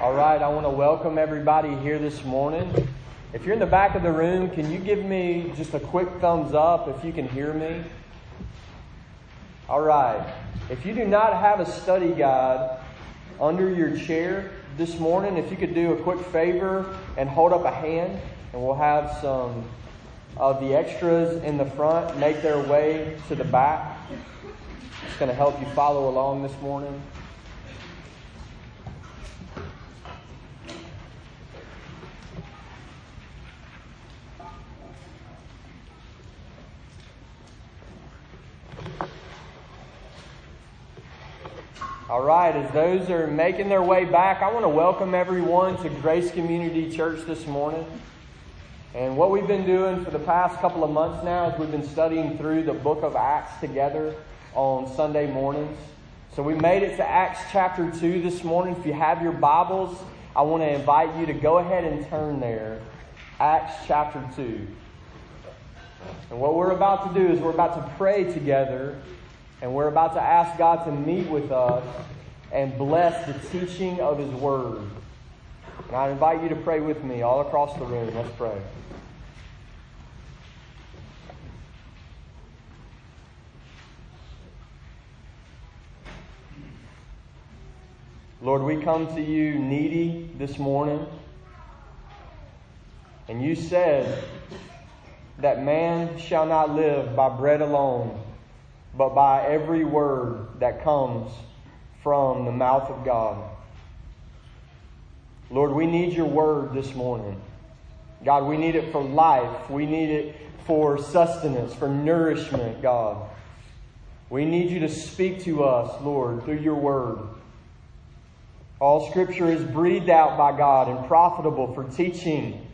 All right, I want to welcome everybody here this morning. If you're in the back of the room, can you give me just a quick thumbs up if you can hear me? All right. If you do not have a study guide under your chair this morning, if you could do a quick favor and hold up a hand, and we'll have some of the extras in the front make their way to the back. It's going to help you follow along this morning. All right, as those are making their way back, I want to welcome everyone to Grace Community Church this morning. And what we've been doing for the past couple of months now is we've been studying through the book of Acts together on Sunday mornings. So we made it to Acts chapter 2 this morning. If you have your Bibles, I want to invite you to go ahead and turn there. Acts chapter 2. And what we're about to do is we're about to pray together and we're about to ask God to meet with us and bless the teaching of His Word. And I invite you to pray with me all across the room. Let's pray. Lord, we come to you needy this morning. And you said that man shall not live by bread alone but by every word that comes from the mouth of God. Lord, we need your word this morning. God, we need it for life. We need it for sustenance, for nourishment, God. We need you to speak to us, Lord, through your word. All scripture is breathed out by God and profitable for teaching,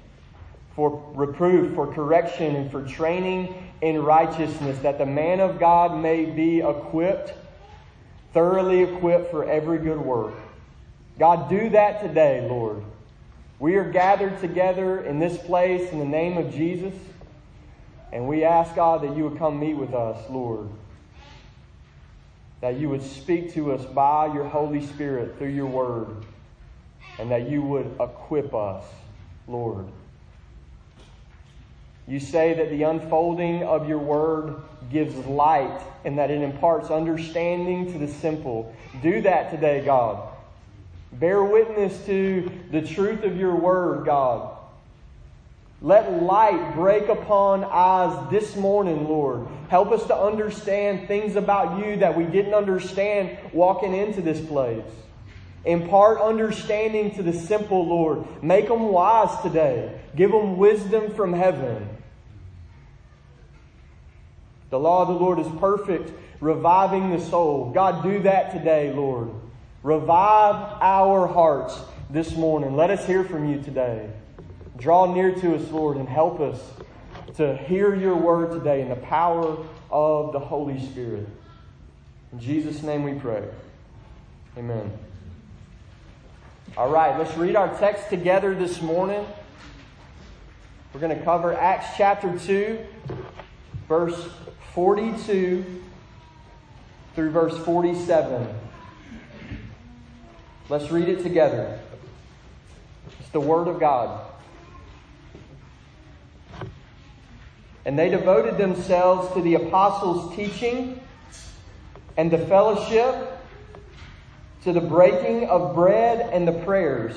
for reproof, for correction, and for training in righteousness, that the man of God may be equipped, thoroughly equipped for every good work. God, do that today, Lord. We are gathered together in this place in the name of Jesus, and we ask, God, that you would come meet with us, Lord. That you would speak to us by your Holy Spirit through your word, and that you would equip us, Lord. You say that the unfolding of your word gives light and that it imparts understanding to the simple. Do that today, God. Bear witness to the truth of your word, God. Let light break upon eyes this morning, Lord. Help us to understand things about you that we didn't understand walking into this place. Impart understanding to the simple, Lord. Make them wise today. Give them wisdom from heaven. The law of the Lord is perfect, reviving the soul. God, do that today, Lord. Revive our hearts this morning. Let us hear from you today. Draw near to us, Lord, and help us to hear your word today in the power of the Holy Spirit. In Jesus' name we pray. Amen. All right, let's read our text together this morning. We're going to cover Acts chapter 2, verse 42 through verse 47. Let's read it together. It's the Word of God. And they devoted themselves to the apostles' teaching and the fellowship, to the breaking of bread and the prayers.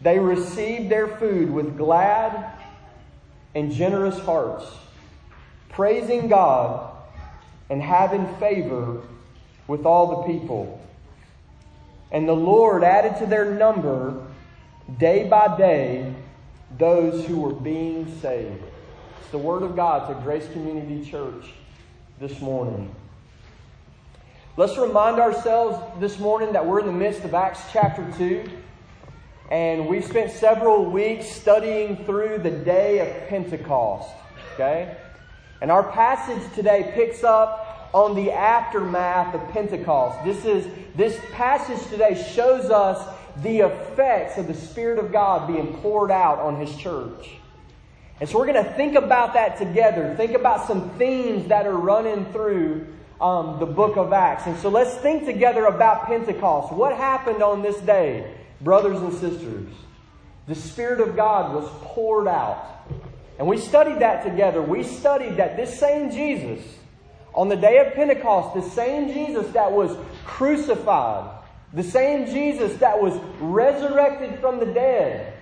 they received their food with glad and generous hearts, praising God and having favor with all the people. And the Lord added to their number day by day those who were being saved. It's the word of God to Grace Community Church this morning. Let's remind ourselves this morning that we're in the midst of Acts chapter 2. And we've spent several weeks studying through the day of Pentecost. Okay? And our passage today picks up on the aftermath of Pentecost. This is this passage today shows us the effects of the Spirit of God being poured out on His church. And so we're going to think about that together. Think about some themes that are running through um, the book of Acts. And so let's think together about Pentecost. What happened on this day, brothers and sisters? The Spirit of God was poured out. And we studied that together. We studied that this same Jesus, on the day of Pentecost, the same Jesus that was crucified, the same Jesus that was resurrected from the dead,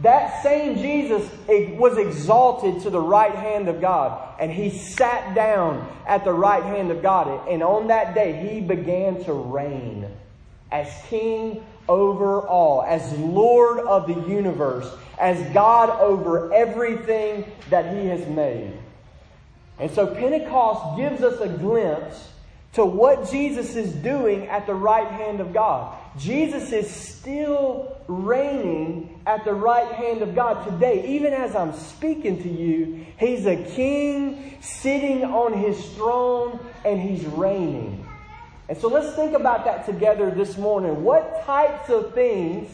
that same Jesus was exalted to the right hand of God, and he sat down at the right hand of God. And on that day, he began to reign as king over all, as Lord of the universe, as God over everything that he has made. And so Pentecost gives us a glimpse to what Jesus is doing at the right hand of God. Jesus is still reigning at the right hand of God today. Even as I'm speaking to you, He's a king sitting on His throne and He's reigning. And so let's think about that together this morning. What types of things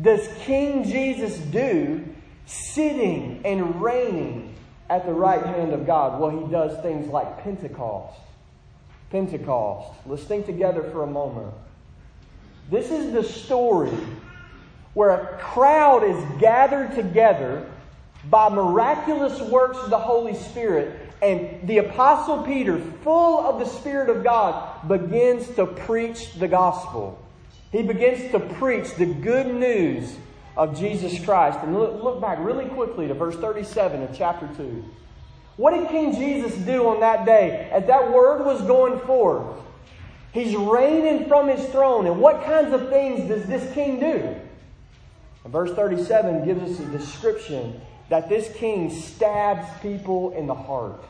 does King Jesus do sitting and reigning at the right hand of God? Well, He does things like Pentecost. Pentecost. Let's think together for a moment. This is the story where a crowd is gathered together by miraculous works of the Holy Spirit, and the Apostle Peter, full of the Spirit of God, begins to preach the gospel. He begins to preach the good news of Jesus Christ. And look, look back really quickly to verse 37 of chapter 2. What did King Jesus do on that day as that word was going forth? He's reigning from his throne. And what kinds of things does this king do? And verse 37 gives us a description that this king stabs people in the heart.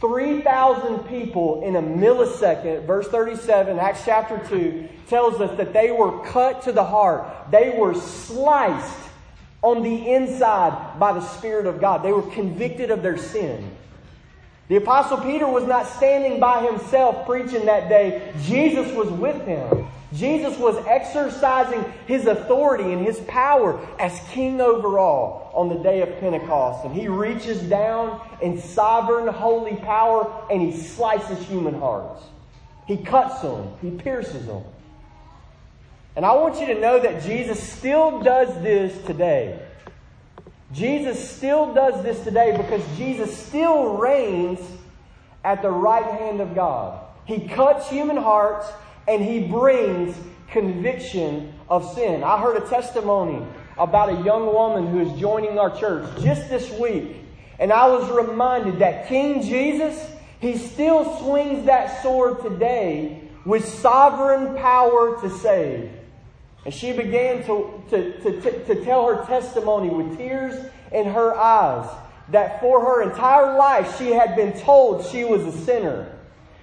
3,000 people in a millisecond, verse 37, Acts chapter 2, tells us that they were cut to the heart. They were sliced on the inside by the Spirit of God. They were convicted of their sin. The Apostle Peter was not standing by himself preaching that day. Jesus was with him. Jesus was exercising his authority and his power as king over all on the day of Pentecost. And he reaches down in sovereign holy power and he slices human hearts. He cuts them, he pierces them. And I want you to know that Jesus still does this today. Jesus still does this today because Jesus still reigns at the right hand of God. He cuts human hearts and he brings conviction of sin. I heard a testimony about a young woman who is joining our church just this week. And I was reminded that King Jesus, he still swings that sword today with sovereign power to save. And she began to, to, to, to, to tell her testimony with tears in her eyes that for her entire life she had been told she was a sinner.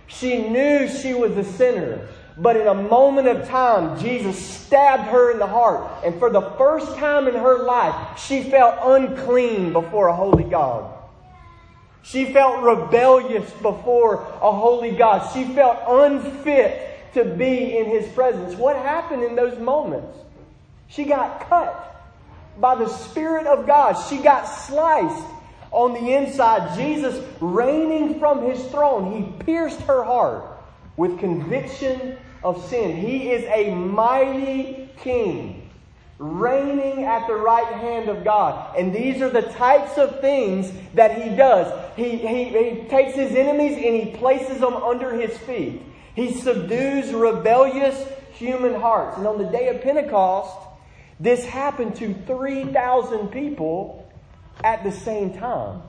She knew she was a sinner. But in a moment of time, Jesus stabbed her in the heart. And for the first time in her life, she felt unclean before a holy God. She felt rebellious before a holy God. She felt unfit to be in his presence. What happened in those moments? She got cut by the Spirit of God. She got sliced on the inside. Jesus, reigning from his throne, he pierced her heart with conviction of sin. He is a mighty king, reigning at the right hand of God. And these are the types of things that he does. He, he, he takes his enemies and he places them under his feet. He subdues rebellious human hearts. And on the day of Pentecost, this happened to 3,000 people at the same time.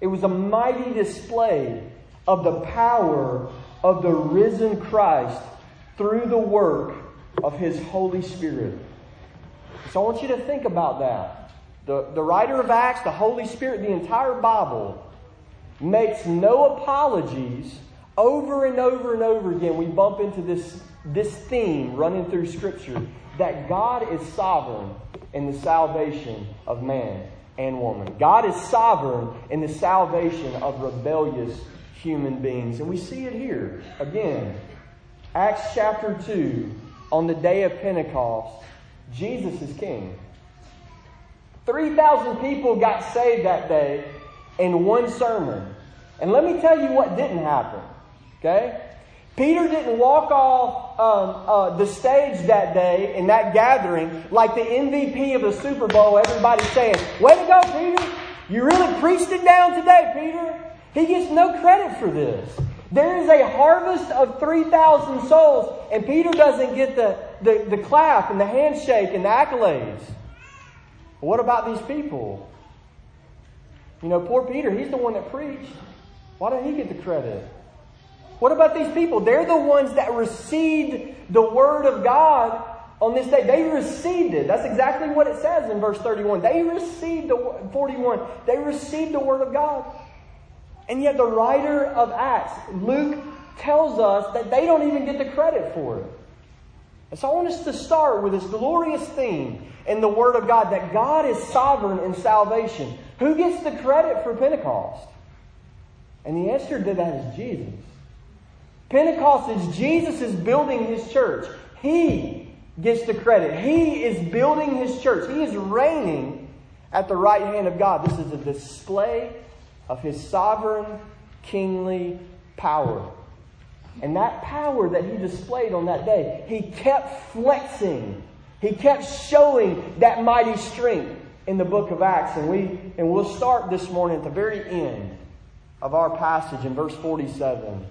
It was a mighty display of the power of the risen Christ through the work of His Holy Spirit. So I want you to think about that. The, the writer of Acts, the Holy Spirit, the entire Bible makes no apologies over and over and over again, we bump into this, this theme running through Scripture that God is sovereign in the salvation of man and woman. God is sovereign in the salvation of rebellious human beings. And we see it here again. Acts chapter 2, on the day of Pentecost, Jesus is king. 3,000 people got saved that day in one sermon. And let me tell you what didn't happen. Okay? Peter didn't walk off um, uh, the stage that day in that gathering like the MVP of the Super Bowl, everybody saying, Way to go, Peter! You really preached it down today, Peter. He gets no credit for this. There is a harvest of 3,000 souls, and Peter doesn't get the, the, the clap and the handshake and the accolades. What about these people? You know, poor Peter, he's the one that preached. Why didn't he get the credit? What about these people? They're the ones that received the word of God on this day. They received it. That's exactly what it says in verse 31. They received the 41. They received the word of God. And yet the writer of Acts, Luke, tells us that they don't even get the credit for it. And so I want us to start with this glorious theme in the Word of God that God is sovereign in salvation. Who gets the credit for Pentecost? And the answer to that is Jesus. Pentecost is Jesus is building his church. He gets the credit. He is building his church. He is reigning at the right hand of God. This is a display of his sovereign kingly power. And that power that he displayed on that day, he kept flexing. He kept showing that mighty strength in the book of Acts. And we and we'll start this morning at the very end of our passage in verse 47.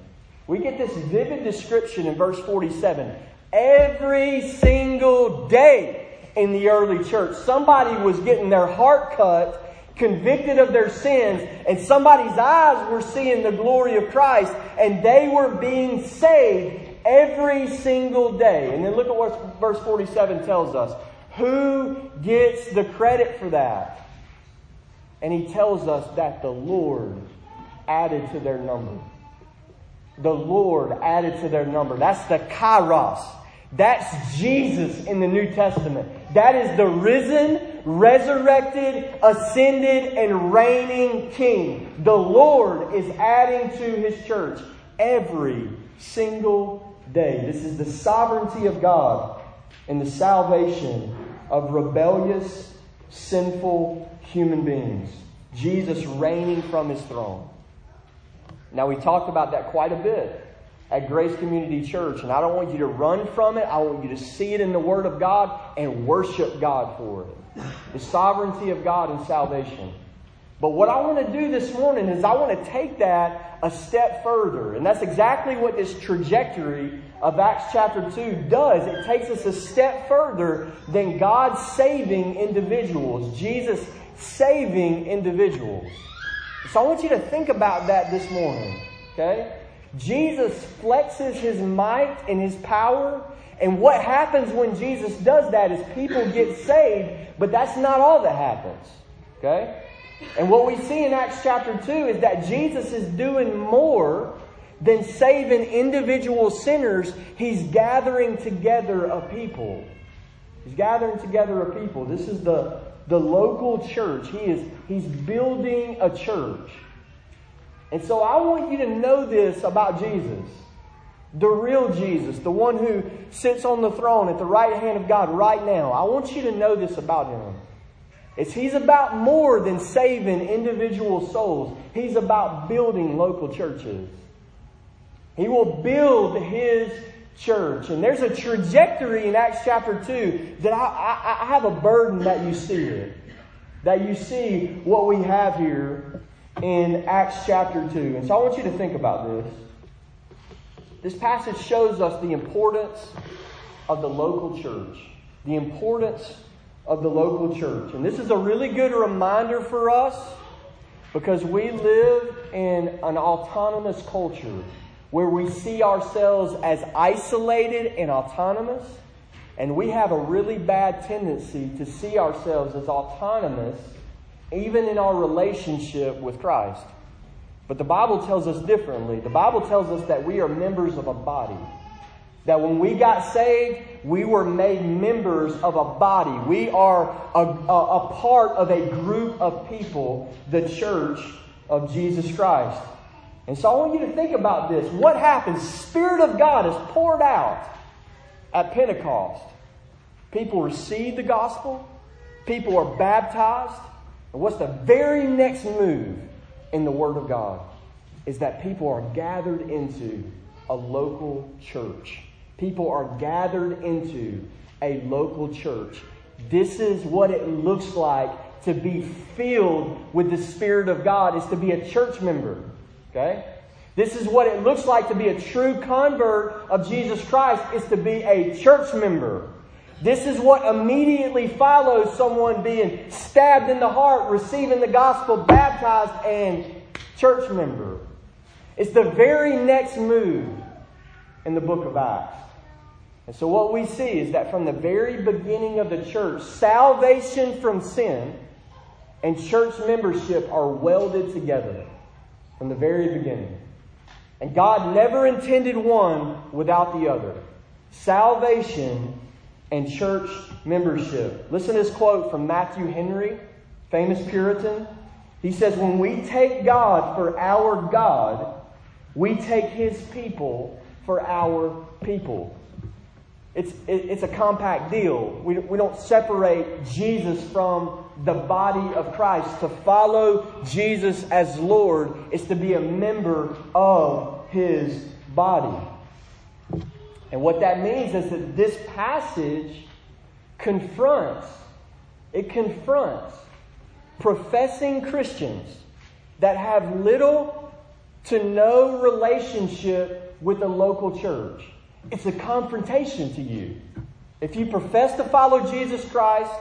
We get this vivid description in verse 47. Every single day in the early church, somebody was getting their heart cut convicted of their sins, and somebody's eyes were seeing the glory of Christ, and they were being saved every single day. And then look at what verse 47 tells us. Who gets the credit for that? And he tells us that the Lord added to their number. The Lord added to their number. That's the kurios. That's Jesus in the New Testament. That is the risen, resurrected, ascended, and reigning King. The Lord is adding to his church every single day. This is the sovereignty of God and the salvation of rebellious, sinful human beings. Jesus reigning from his throne. Now, we talked about that quite a bit at Grace Community Church. And I don't want you to run from it. I want you to see it in the Word of God and worship God for it. The sovereignty of God and salvation. But what I want to do this morning is I want to take that a step further. And that's exactly what this trajectory of Acts chapter 2 does. It takes us a step further than God saving individuals, Jesus saving individuals. So I want you to think about that this morning. Okay? Jesus flexes his might and his power. And what happens when Jesus does that is people get saved, but that's not all that happens. Okay? And what we see in Acts chapter 2 is that Jesus is doing more than saving individual sinners. He's gathering together a people. He's gathering together a people. This is the, the local church. He is, he's building a church. And so I want you to know this about Jesus. The real Jesus, the one who sits on the throne at the right hand of God right now. I want you to know this about him. It's he's about more than saving individual souls. He's about building local churches. He will build his church. And there's a trajectory in Acts chapter 2 that I, I, I have a burden that you see it. That you see what we have here in Acts chapter 2. And so I want you to think about this. This passage shows us the importance of the local church. The importance of the local church. And this is a really good reminder for us because we live in an autonomous culture where we see ourselves as isolated and autonomous. And we have a really bad tendency to see ourselves as autonomous even in our relationship with Christ. But the Bible tells us differently. The Bible tells us that we are members of a body. That when we got saved, we were made members of a body. We are a, a, a part of a group of people, the church of Jesus Christ. And so I want you to think about this. What happens? Spirit of God is poured out at Pentecost. People receive the gospel. People are baptized. And what's the very next move in the Word of God? Is that people are gathered into a local church. People are gathered into a local church. This is what it looks like to be filled with the Spirit of God, is to be a church member. Okay? This is what it looks like to be a true convert of Jesus Christ, is to be a church member. This is what immediately follows someone being stabbed in the heart, receiving the gospel, baptized, and church member. It's the very next move in the book of Acts. And so, what we see is that from the very beginning of the church, salvation from sin and church membership are welded together from the very beginning. And God never intended one without the other. Salvation and church membership. Listen to this quote from Matthew Henry, famous Puritan. He says, When we take God for our God, we take his people for our people. It's, it's a compact deal. We, we don't separate Jesus from the body of Christ. To follow Jesus as Lord is to be a member of his body. And what that means is that this passage confronts, it confronts professing Christians that have little to no relationship with the local church. It's a confrontation to you. If you profess to follow Jesus Christ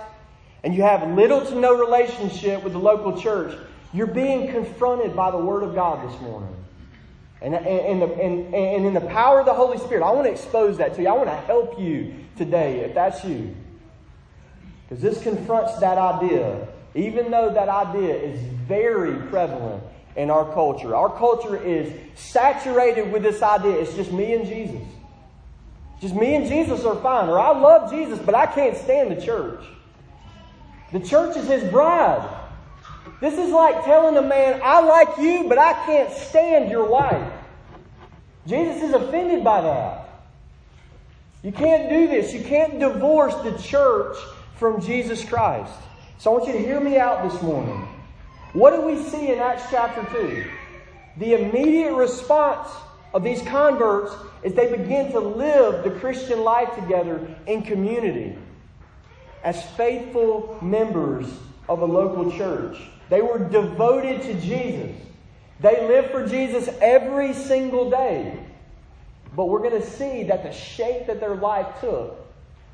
and you have little to no relationship with the local church, you're being confronted by the Word of God this morning. And, and, and, and in the power of the Holy Spirit, I want to expose that to you. I want to help you today if that's you. Because this confronts that idea, even though that idea is very prevalent in our culture. Our culture is saturated with this idea. It's just me and Jesus. Just me and Jesus are fine. Or I love Jesus, but I can't stand the church. The church is his bride. This is like telling a man, I like you, but I can't stand your wife. Jesus is offended by that. You can't do this. You can't divorce the church from Jesus Christ. So I want you to hear me out this morning. What do we see in Acts chapter 2? The immediate response of these converts is they begin to live the Christian life together in community as faithful members of a local church. They were devoted to Jesus. They lived for Jesus every single day. But we're going to see that the shape that their life took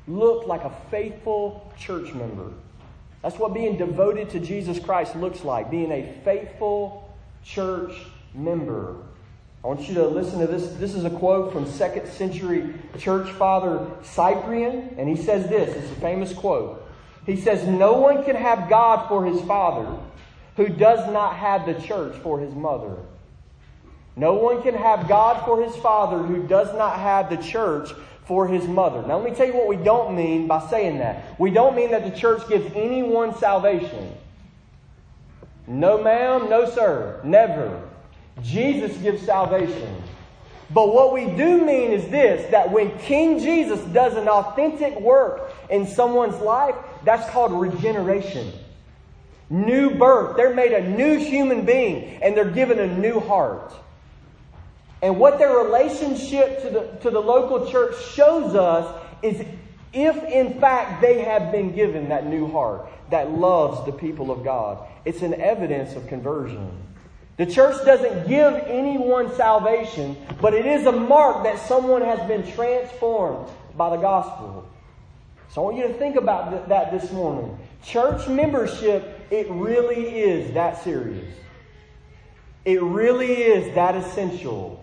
looked like a faithful church member. That's what being devoted to Jesus Christ looks like, being a faithful church member. I want you to listen to this. This is a quote from second century church father Cyprian, and he says this. It's a famous quote. He says, No one can have God for his father who does not have the church for his mother. No one can have God for his father who does not have the church for his mother. Now, let me tell you what we don't mean by saying that. We don't mean that the church gives anyone salvation. No, ma'am, no, sir, never. Jesus gives salvation. But what we do mean is this that when King Jesus does an authentic work in someone's life, that's called regeneration. New birth. They're made a new human being and they're given a new heart. And what their relationship to the, to the local church shows us is if in fact they have been given that new heart that loves the people of God, it's an evidence of conversion. The church doesn't give anyone salvation, but it is a mark that someone has been transformed by the gospel. So I want you to think about that this morning. Church membership, it really is that serious. It really is that essential.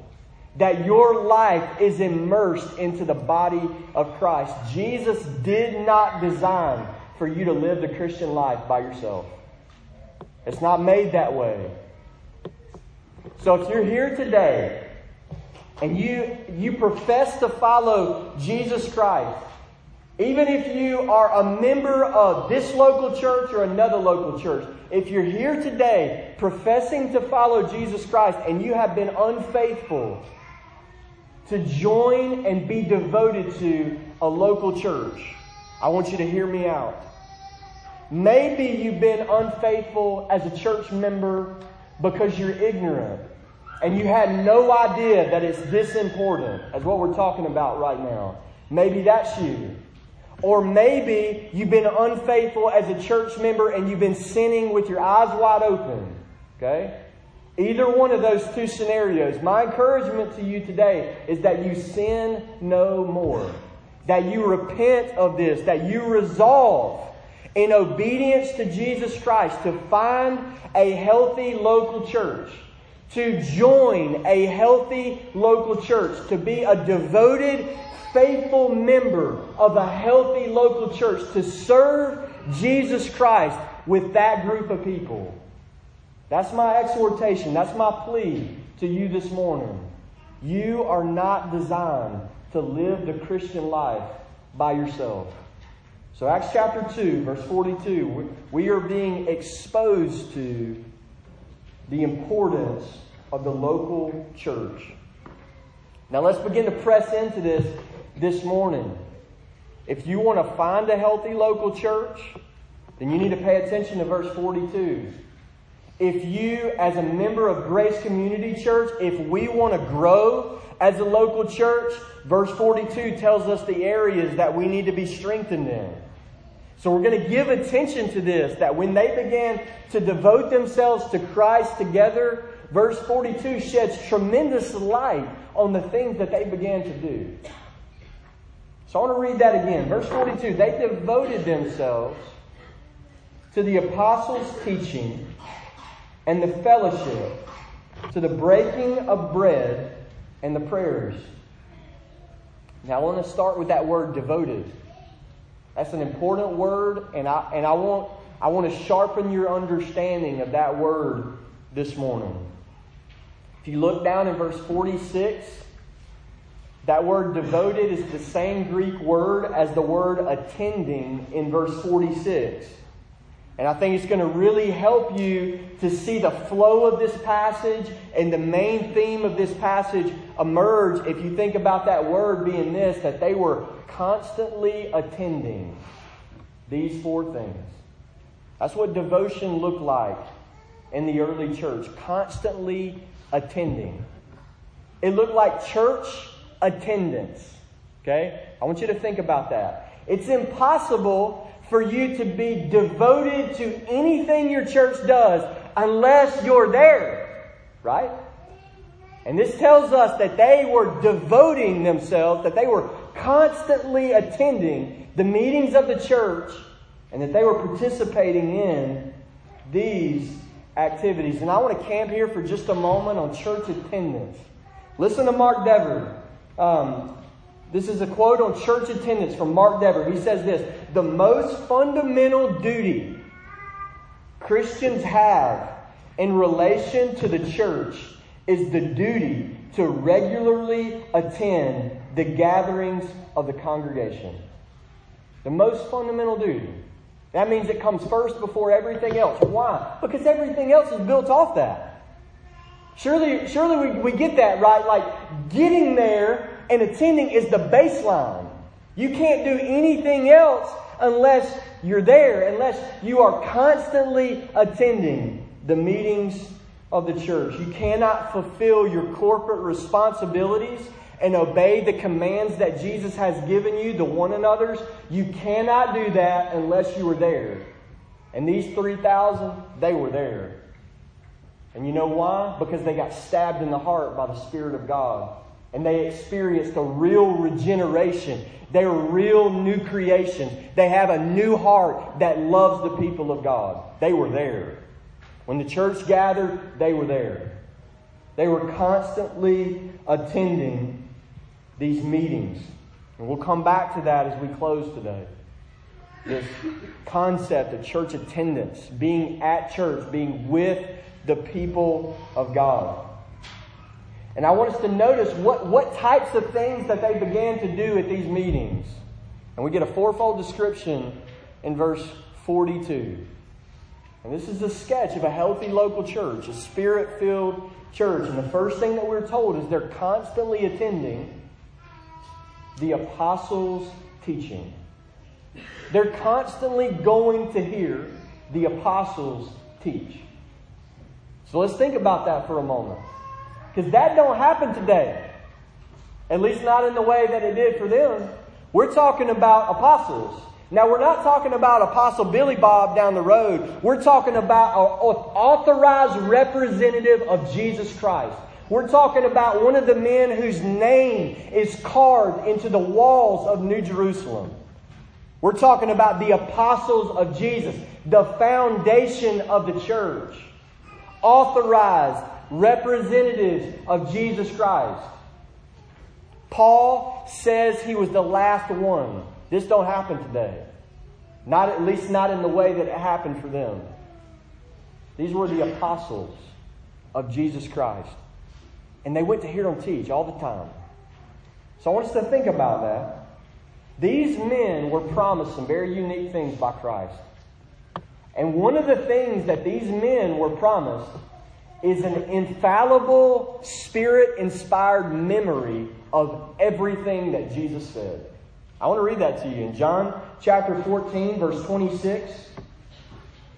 That your life is immersed into the body of Christ. Jesus did not design for you to live the Christian life by yourself. It's not made that way. So if you're here today and you, you profess to follow Jesus Christ, even if you are a member of this local church or another local church, if you're here today professing to follow Jesus Christ and you have been unfaithful to join and be devoted to a local church, I want you to hear me out. Maybe you've been unfaithful as a church member because you're ignorant and you had no idea that it's this important as what we're talking about right now. Maybe that's you. Or maybe you've been unfaithful as a church member and you've been sinning with your eyes wide open. Okay? Either one of those two scenarios, my encouragement to you today is that you sin no more. That you repent of this, that you resolve in obedience to Jesus Christ to find a healthy local church, to join a healthy local church, to be a devoted faithful member of a healthy local church to serve Jesus Christ with that group of people. That's my exhortation. That's my plea to you this morning. You are not designed to live the Christian life by yourself. So, Acts chapter 2, verse 42, we are being exposed to the importance of the local church. Now, let's begin to press into this this morning. If you want to find a healthy local church, then you need to pay attention to verse 42. If you, as a member of Grace Community Church, if we want to grow as a local church, verse 42 tells us the areas that we need to be strengthened in. So we're going to give attention to this, that when they began to devote themselves to Christ together, verse 42 sheds tremendous light on the things that they began to do. So I want to read that again. Verse 42 They devoted themselves to the apostles' teaching and the fellowship, to the breaking of bread and the prayers. Now I want to start with that word devoted. That's an important word, and I, and I, want, I want to sharpen your understanding of that word this morning. If you look down in verse 46, that word devoted is the same Greek word as the word attending in verse 46. And I think it's going to really help you to see the flow of this passage and the main theme of this passage emerge if you think about that word being this that they were constantly attending these four things. That's what devotion looked like in the early church, constantly attending. It looked like church attendance. Okay? I want you to think about that. It's impossible for you to be devoted to anything your church does unless you're there. Right? And this tells us that they were devoting themselves, that they were constantly attending the meetings of the church, and that they were participating in these activities. And I want to camp here for just a moment on church attendance. Listen to Mark Dever. Um, this is a quote on church attendance from Mark Dever. He says this The most fundamental duty Christians have in relation to the church is the duty to regularly attend the gatherings of the congregation. The most fundamental duty. That means it comes first before everything else. Why? Because everything else is built off that. Surely, surely we, we get that, right? Like getting there and attending is the baseline. You can't do anything else unless you're there, unless you are constantly attending the meetings of the church. You cannot fulfill your corporate responsibilities and obey the commands that Jesus has given you to one another's. You cannot do that unless you were there. And these 3,000, they were there. And you know why? Because they got stabbed in the heart by the Spirit of God. And they experienced a real regeneration. They are real new creations. They have a new heart that loves the people of God. They were there. When the church gathered, they were there. They were constantly attending these meetings. And we'll come back to that as we close today. This concept of church attendance, being at church, being with the people of God. And I want us to notice what, what types of things that they began to do at these meetings. And we get a fourfold description in verse 42. And this is a sketch of a healthy local church, a spirit filled church. And the first thing that we're told is they're constantly attending the apostles' teaching. They're constantly going to hear the apostles teach. So let's think about that for a moment. Because that don't happen today. At least not in the way that it did for them. We're talking about apostles. Now, we're not talking about Apostle Billy Bob down the road. We're talking about an authorized representative of Jesus Christ. We're talking about one of the men whose name is carved into the walls of New Jerusalem. We're talking about the apostles of Jesus, the foundation of the church, authorized representatives of Jesus Christ. Paul says he was the last one. This don't happen today. Not at least not in the way that it happened for them. These were the apostles of Jesus Christ. And they went to hear him teach all the time. So I want us to think about that. These men were promised some very unique things by Christ. And one of the things that these men were promised is an infallible, spirit inspired memory of everything that Jesus said. I want to read that to you. In John chapter 14, verse 26,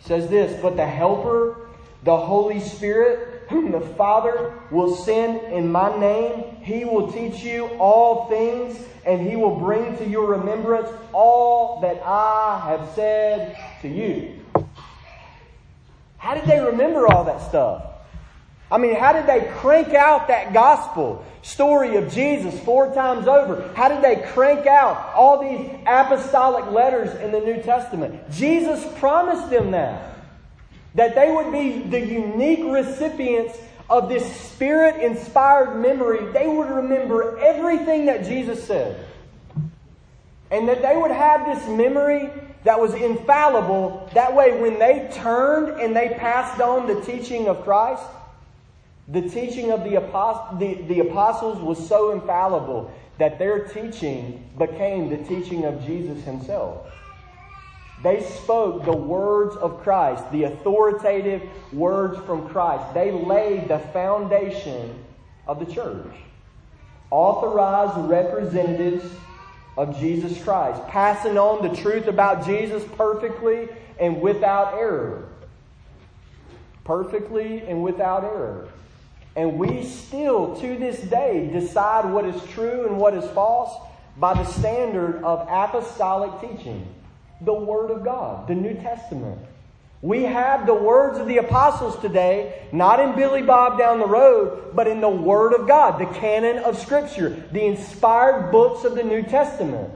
says this But the Helper, the Holy Spirit, whom the Father will send in my name, he will teach you all things, and he will bring to your remembrance all that I have said to you. How did they remember all that stuff? I mean, how did they crank out that gospel story of Jesus four times over? How did they crank out all these apostolic letters in the New Testament? Jesus promised them that. That they would be the unique recipients of this spirit inspired memory. They would remember everything that Jesus said. And that they would have this memory that was infallible. That way, when they turned and they passed on the teaching of Christ, the teaching of the, apost- the, the apostles was so infallible that their teaching became the teaching of Jesus himself. They spoke the words of Christ, the authoritative words from Christ. They laid the foundation of the church. Authorized representatives of Jesus Christ, passing on the truth about Jesus perfectly and without error. Perfectly and without error. And we still, to this day, decide what is true and what is false by the standard of apostolic teaching, the Word of God, the New Testament. We have the words of the apostles today, not in Billy Bob down the road, but in the Word of God, the canon of Scripture, the inspired books of the New Testament.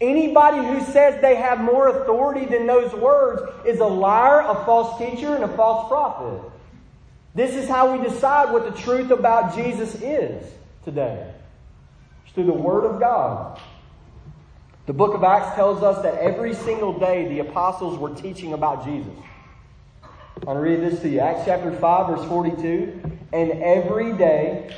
Anybody who says they have more authority than those words is a liar, a false teacher, and a false prophet. This is how we decide what the truth about Jesus is today. It's through the Word of God. The book of Acts tells us that every single day the apostles were teaching about Jesus. I want to read this to you. Acts chapter 5, verse 42. And every day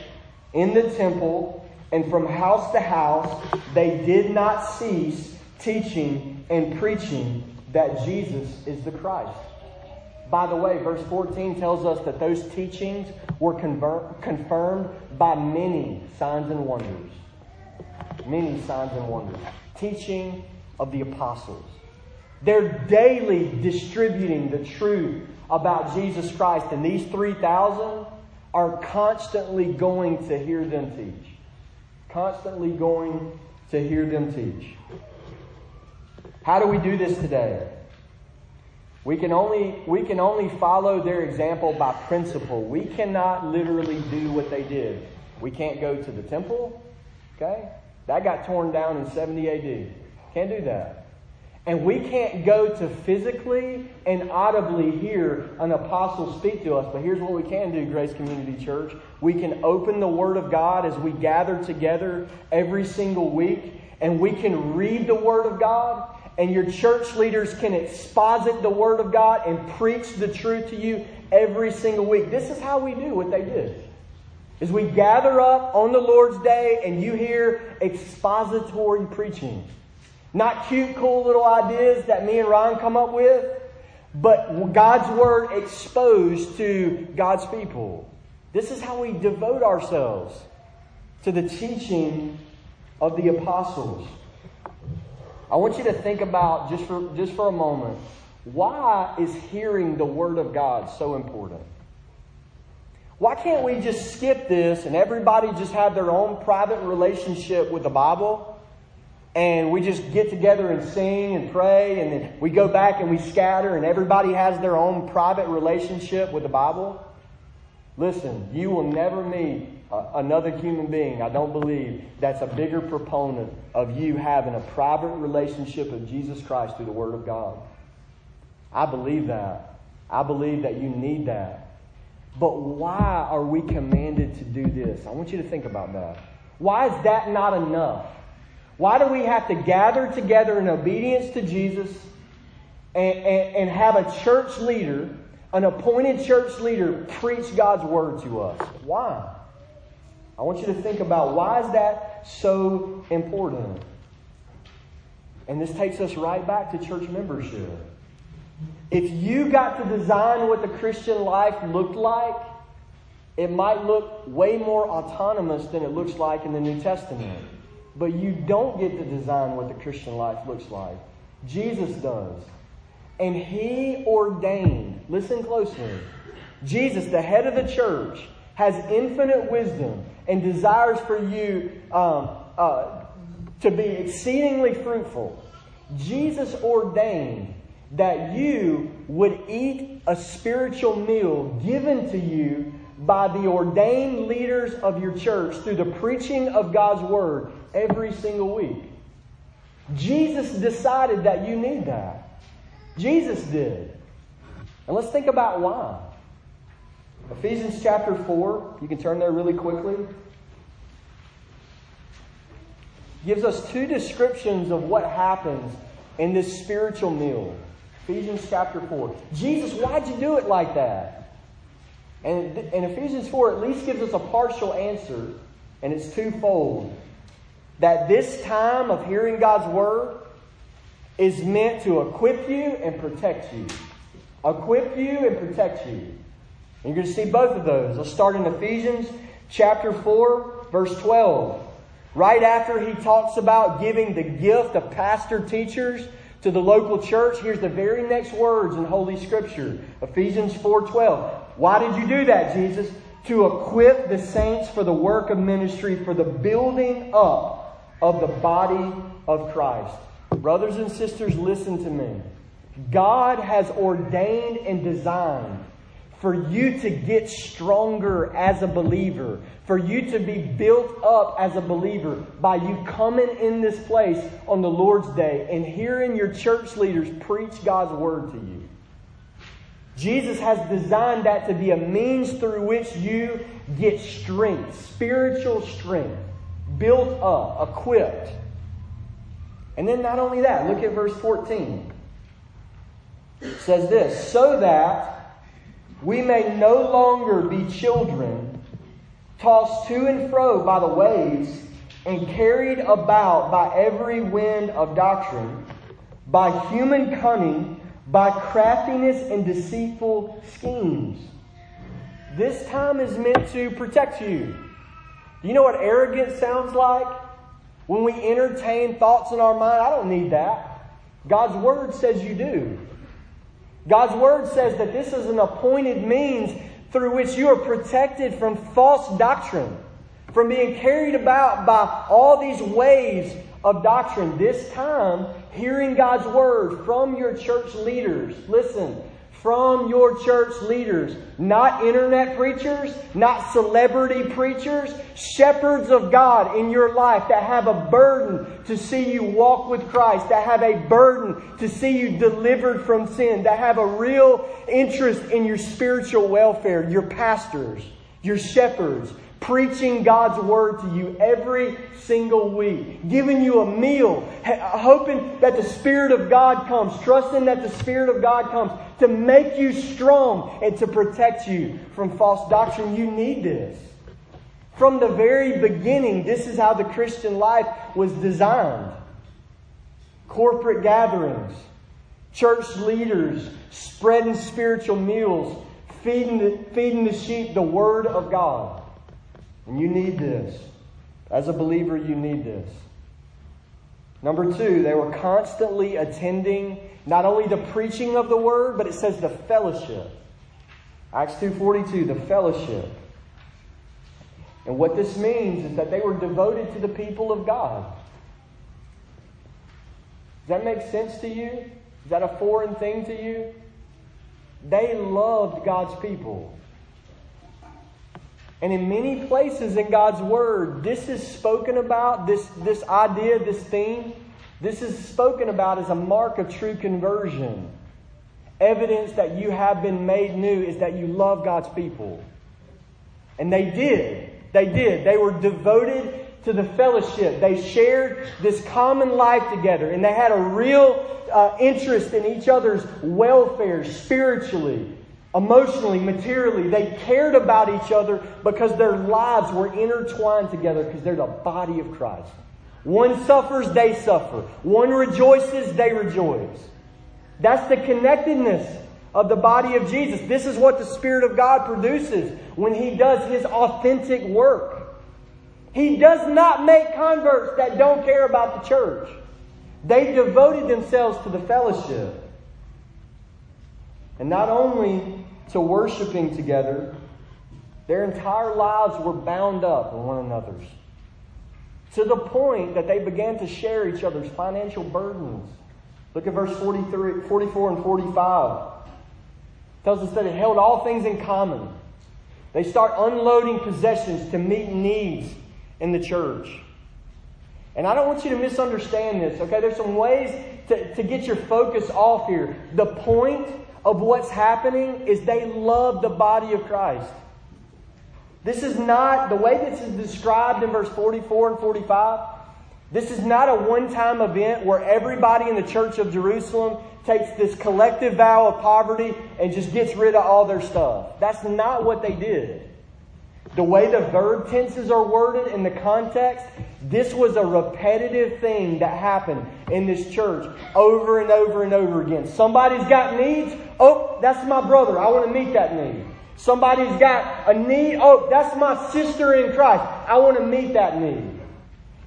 in the temple and from house to house, they did not cease teaching and preaching that Jesus is the Christ. By the way, verse 14 tells us that those teachings were confirmed by many signs and wonders. Many signs and wonders. Teaching of the apostles. They're daily distributing the truth about Jesus Christ, and these 3,000 are constantly going to hear them teach. Constantly going to hear them teach. How do we do this today? We can only we can only follow their example by principle. We cannot literally do what they did. We can't go to the temple. Okay? That got torn down in 70 AD. Can't do that. And we can't go to physically and audibly hear an apostle speak to us. But here's what we can do, Grace Community Church. We can open the Word of God as we gather together every single week, and we can read the Word of God and your church leaders can exposit the Word of God and preach the truth to you every single week. This is how we do what they did. Is we gather up on the Lord's day and you hear expository preaching. Not cute, cool little ideas that me and Ryan come up with, but God's Word exposed to God's people. This is how we devote ourselves to the teaching of the apostles. I want you to think about just for, just for a moment why is hearing the Word of God so important? Why can't we just skip this and everybody just have their own private relationship with the Bible? And we just get together and sing and pray, and then we go back and we scatter, and everybody has their own private relationship with the Bible? Listen, you will never meet another human being, I don't believe, that's a bigger proponent of you having a private relationship with Jesus Christ through the Word of God. I believe that. I believe that you need that. But why are we commanded to do this? I want you to think about that. Why is that not enough? Why do we have to gather together in obedience to Jesus and, and, and have a church leader, an appointed church leader, preach God's word to us? Why? I want you to think about why is that so important? And this takes us right back to church membership. If you got to design what the Christian life looked like, it might look way more autonomous than it looks like in the New Testament. But you don't get to design what the Christian life looks like. Jesus does. And he ordained, listen closely, Jesus, the head of the church, has infinite wisdom and desires for you um, uh, to be exceedingly fruitful. Jesus ordained that you would eat a spiritual meal given to you by the ordained leaders of your church through the preaching of God's Word every single week. Jesus decided that you need that. Jesus did. And let's think about why. Ephesians chapter 4, you can turn there really quickly, gives us two descriptions of what happens in this spiritual meal. Ephesians chapter 4. Jesus, why'd you do it like that? And, and Ephesians 4 at least gives us a partial answer, and it's twofold. That this time of hearing God's word is meant to equip you and protect you. Equip you and protect you. And you're going to see both of those. Let's start in Ephesians chapter 4, verse 12. Right after he talks about giving the gift of pastor teachers to the local church, here's the very next words in Holy Scripture. Ephesians 4:12. Why did you do that, Jesus? To equip the saints for the work of ministry, for the building up of the body of Christ. Brothers and sisters, listen to me. God has ordained and designed for you to get stronger as a believer, for you to be built up as a believer by you coming in this place on the Lord's Day and hearing your church leaders preach God's Word to you. Jesus has designed that to be a means through which you get strength, spiritual strength, built up, equipped. And then not only that, look at verse 14. It says this, so that we may no longer be children, tossed to and fro by the waves, and carried about by every wind of doctrine, by human cunning, by craftiness and deceitful schemes. This time is meant to protect you. You know what arrogance sounds like? When we entertain thoughts in our mind, I don't need that. God's word says you do. God's word says that this is an appointed means through which you are protected from false doctrine, from being carried about by all these waves of doctrine. This time, hearing God's word from your church leaders. Listen, from your church leaders. Not internet preachers, not celebrity preachers, shepherds of God in your life that have a burden to see you walk with Christ, that have a burden to see you delivered from sin, that have a real interest in your spiritual welfare, your pastors, your shepherds, preaching God's word to you every single week, giving you a meal, hoping that the Spirit of God comes, trusting that the Spirit of God comes to make you strong and to protect you from false doctrine. You need this. From the very beginning, this is how the Christian life was designed corporate gatherings, church leaders spreading spiritual meals, feeding the, feeding the sheep the Word of God. And you need this. As a believer, you need this. Number two, they were constantly attending not only the preaching of the word, but it says the fellowship. Acts 2.42, the fellowship. And what this means is that they were devoted to the people of God. Does that make sense to you? Is that a foreign thing to you? They loved God's people. And in many places in God's Word, this is spoken about, this, this idea, this theme, this is spoken about as a mark of true conversion. Evidence that you have been made new is that you love God's people. And they did. They did. They were devoted to the fellowship. They shared this common life together, and they had a real uh, interest in each other's welfare spiritually, emotionally, materially. They cared about each other because their lives were intertwined together because they're the body of Christ. One suffers, they suffer. One rejoices, they rejoice. That's the connectedness of the body of Jesus. This is what the Spirit of God produces when He does His authentic work. He does not make converts that don't care about the church. They devoted themselves to the fellowship. And not only to worshiping together, their entire lives were bound up in one another's. To the point that they began to share each other's financial burdens. Look at verse 43, 44 and 45. It tells us that it held all things in common. They start unloading possessions to meet needs in the church. And I don't want you to misunderstand this, okay? There's some ways to, to get your focus off here. The point of what's happening is they love the body of Christ. This is not, the way this is described in verse 44 and 45, this is not a one time event where everybody in the church of Jerusalem takes this collective vow of poverty and just gets rid of all their stuff. That's not what they did. The way the verb tenses are worded in the context, this was a repetitive thing that happened in this church over and over and over again. Somebody's got needs. Oh, that's my brother. I want to meet that need. Somebody's got a need. Oh, that's my sister in Christ. I want to meet that need.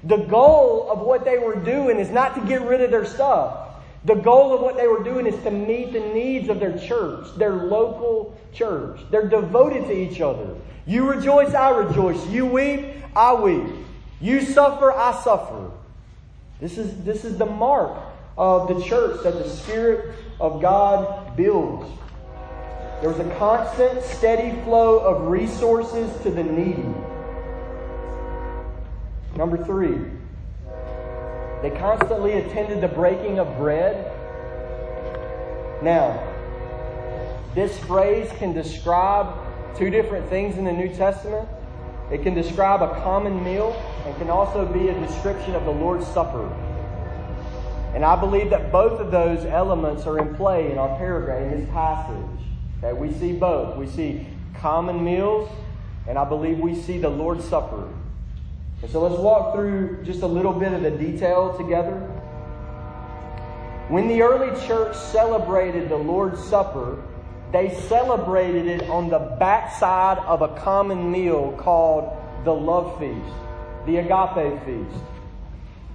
The goal of what they were doing is not to get rid of their stuff. The goal of what they were doing is to meet the needs of their church, their local church. They're devoted to each other. You rejoice, I rejoice. You weep, I weep. You suffer, I suffer. This is, this is the mark of the church that the Spirit of God builds. There was a constant, steady flow of resources to the needy. Number three, they constantly attended the breaking of bread. Now, this phrase can describe two different things in the New Testament. It can describe a common meal and can also be a description of the Lord's Supper. And I believe that both of those elements are in play in our paragraph, in this passage. Okay, we see both. We see common meals, and I believe we see the Lord's Supper. And so let's walk through just a little bit of the detail together. When the early church celebrated the Lord's Supper, they celebrated it on the backside of a common meal called the love feast, the agape feast.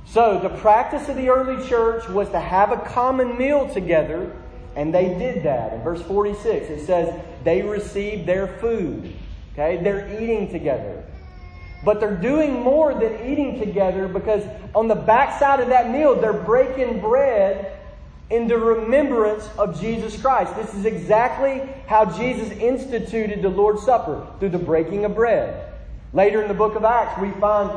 So the practice of the early church was to have a common meal together, and they did that. In verse 46, it says they received their food. Okay, they're eating together. But they're doing more than eating together because on the backside of that meal, they're breaking bread in the remembrance of Jesus Christ. This is exactly how Jesus instituted the Lord's Supper through the breaking of bread. Later in the book of Acts, we find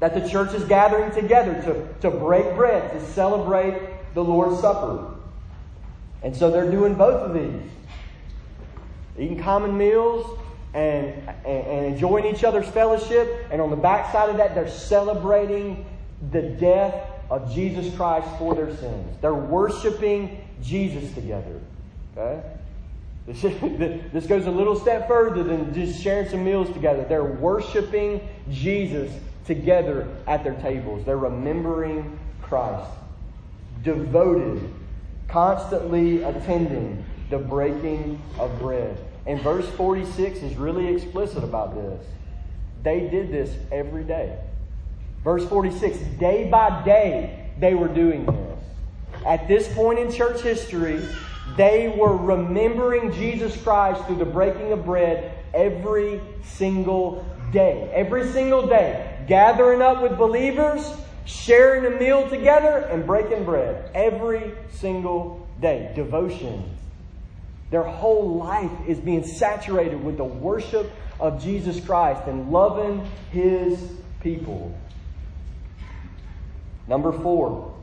that the church is gathering together to, to break bread, to celebrate the Lord's Supper. And so they're doing both of these eating common meals and, and, and enjoying each other's fellowship. And on the backside of that, they're celebrating the death of Jesus Christ for their sins. They're worshiping Jesus together. Okay? This, this goes a little step further than just sharing some meals together. They're worshiping Jesus together at their tables. They're remembering Christ. Devoted, constantly attending the breaking of bread. And verse 46 is really explicit about this. They did this every day. Verse 46 day by day, they were doing this. At this point in church history, they were remembering Jesus Christ through the breaking of bread every single day. Every single day. Gathering up with believers, sharing a meal together, and breaking bread. Every single day. Devotion. Their whole life is being saturated with the worship of Jesus Christ and loving His people. Number four,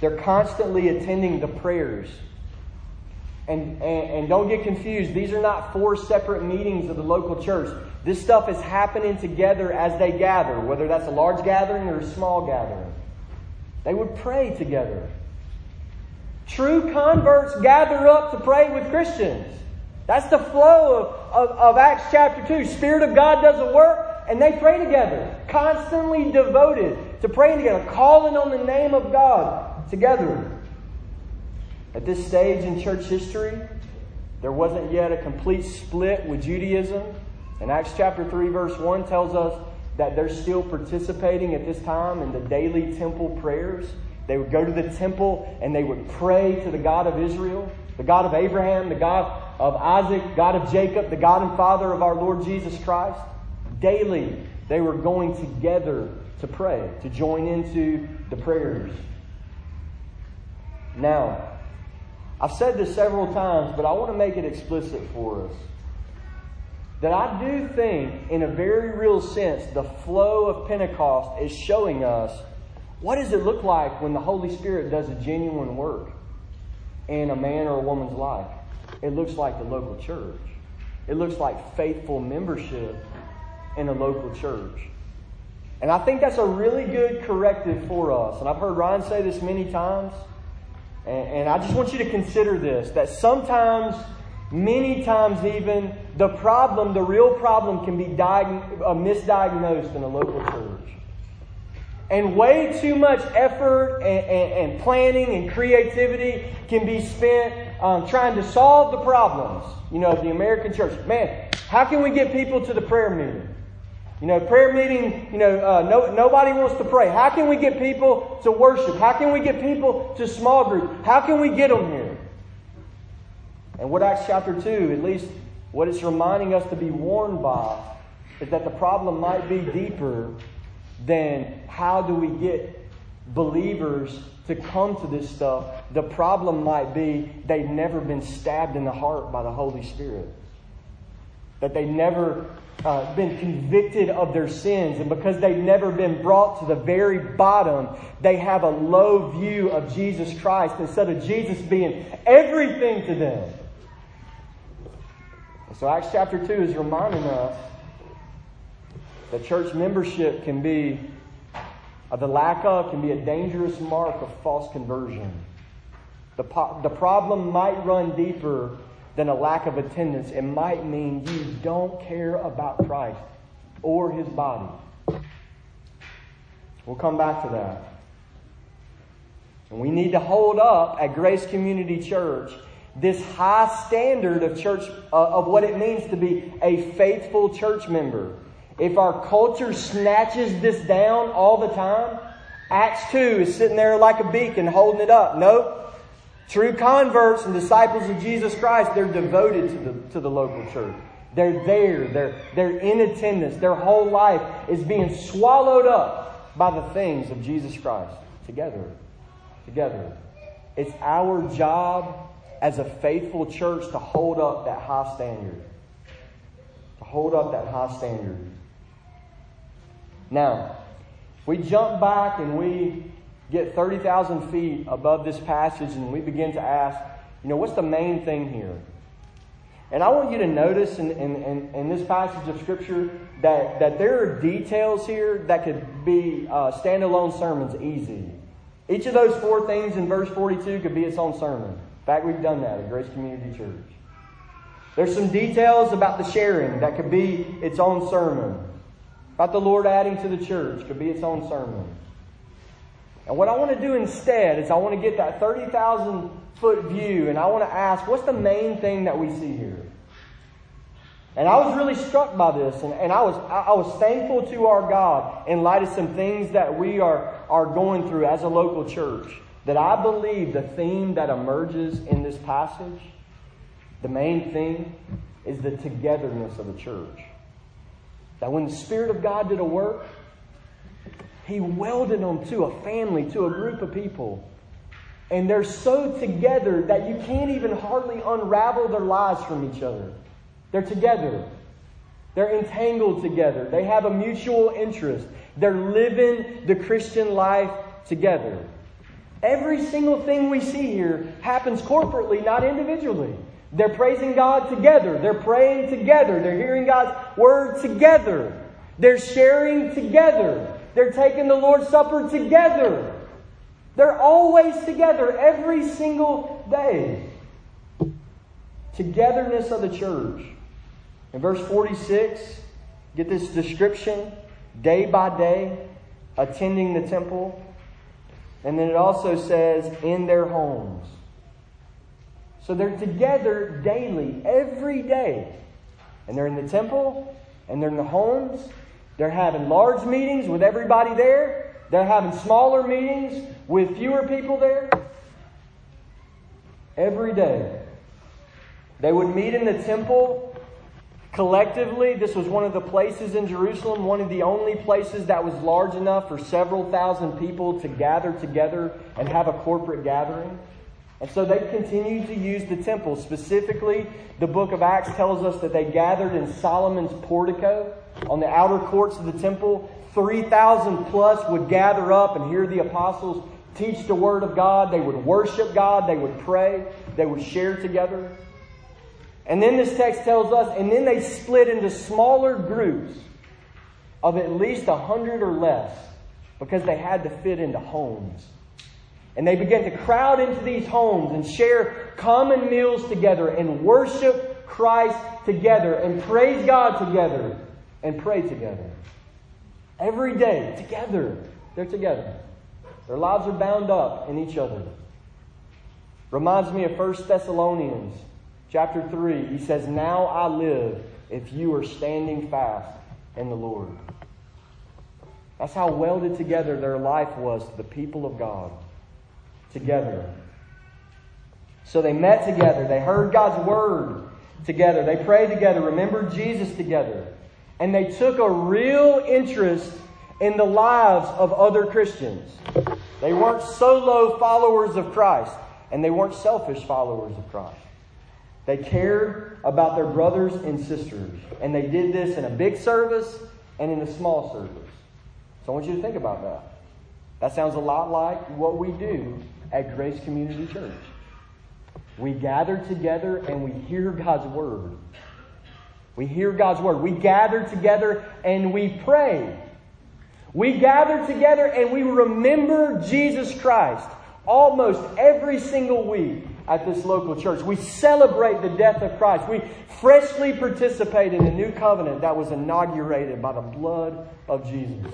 they're constantly attending the prayers. And, and, and, don't get confused, these are not four separate meetings of the local church. This stuff is happening together as they gather, whether that's a large gathering or a small gathering. They would pray together. True converts gather up to pray with Christians. That's the flow of, of, of Acts chapter 2. Spirit of God does a work, and they pray together, constantly devoted to praying together, calling on the name of God together. At this stage in church history, there wasn't yet a complete split with Judaism. And Acts chapter 3, verse 1 tells us that they're still participating at this time in the daily temple prayers. They would go to the temple and they would pray to the God of Israel, the God of Abraham, the God of Isaac, God of Jacob, the God and Father of our Lord Jesus Christ. Daily, they were going together to pray, to join into the prayers. Now, I've said this several times, but I want to make it explicit for us. That I do think, in a very real sense, the flow of Pentecost is showing us what does it look like when the Holy Spirit does a genuine work in a man or a woman's life? It looks like the local church. It looks like faithful membership in a local church. And I think that's a really good corrective for us. And I've heard Ryan say this many times. And, and I just want you to consider this that sometimes, many times even, the problem, the real problem, can be uh, misdiagnosed in a local church. And way too much effort and, and, and planning and creativity can be spent um, trying to solve the problems, you know, of the American church. Man, how can we get people to the prayer meeting? You know, prayer meeting, you know, uh, no, nobody wants to pray. How can we get people to worship? How can we get people to small group? How can we get them here? And what Acts chapter 2, at least what it's reminding us to be warned by, is that the problem might be deeper than how do we get believers to come to this stuff. The problem might be they've never been stabbed in the heart by the Holy Spirit. That they've never uh, been convicted of their sins, and because they've never been brought to the very bottom, they have a low view of Jesus Christ instead of Jesus being everything to them. So, Acts chapter 2 is reminding us that church membership can be, uh, the lack of, can be a dangerous mark of false conversion. The, po- the problem might run deeper than a lack of attendance. It might mean you don't care about Christ or his body. We'll come back to that. And we need to hold up at Grace Community Church this high standard of church uh, of what it means to be a faithful church member. If our culture snatches this down all the time, Acts 2 is sitting there like a beacon holding it up. Nope. True converts and disciples of Jesus Christ, they're devoted to the, to the local church. They're there. They're, they're in attendance. Their whole life is being swallowed up by the things of Jesus Christ. Together. Together. It's our job as a faithful church to hold up that high standard. To hold up that high standard. Now, we jump back and we get 30,000 feet above this passage and we begin to ask, you know, what's the main thing here? And I want you to notice in, in, in, in this passage of Scripture that, that there are details here that could be uh, standalone sermons easy. Each of those four things in verse 42 could be its own sermon. Fact, we've done that at Grace Community Church. There's some details about the sharing that could be its own sermon. About the Lord adding to the church could be its own sermon. And what I want to do instead is I want to get that 30,000 foot view and I want to ask, what's the main thing that we see here? And I was really struck by this, and, and I, was, I was thankful to our God in light of some things that we are, are going through as a local church. That I believe the theme that emerges in this passage, the main thing, is the togetherness of the church. That when the Spirit of God did a work, He welded them to a family, to a group of people. And they're so together that you can't even hardly unravel their lives from each other. They're together. They're entangled together. They have a mutual interest. They're living the Christian life together. Every single thing we see here happens corporately, not individually. They're praising God together. They're praying together. They're hearing God's word together. They're sharing together. They're taking the Lord's Supper together. They're always together every single day. Togetherness of the church. In verse 46, get this description day by day, attending the temple. And then it also says, in their homes. So they're together daily, every day. And they're in the temple, and they're in the homes. They're having large meetings with everybody there. They're having smaller meetings with fewer people there. Every day. They would meet in the temple Collectively, this was one of the places in Jerusalem, one of the only places that was large enough for several thousand people to gather together and have a corporate gathering. And so they continued to use the temple. Specifically, the book of Acts tells us that they gathered in Solomon's portico on the outer courts of the temple. 3,000 plus would gather up and hear the apostles teach the word of God. They would worship God. They would pray. They would share together. And then this text tells us, and then they split into smaller groups of at least a hundred or less because they had to fit into homes. And they began to crowd into these homes and share common meals together and worship Christ together and praise God together and pray together. Every day, together. They're together. Their lives are bound up in each other. Reminds me of 1 Thessalonians chapter 3, he says, Now I live if you are standing fast in the Lord. That's how welded together their life was to the people of God. Together. So they met together. They heard God's word together. They prayed together, remembered Jesus together. And they took a real interest in the lives of other Christians. They weren't solo followers of Christ, and they weren't selfish followers of Christ. They cared about their brothers and sisters. And they did this in a big service and in a small service. So I want you to think about that. That sounds a lot like what we do at Grace Community Church. We gather together and we hear God's Word. We hear God's Word. We gather together and we pray. We gather together and we remember Jesus Christ almost every single week at this local church. We celebrate the death of Christ. We freshly participate in a new covenant that was inaugurated by the blood of Jesus.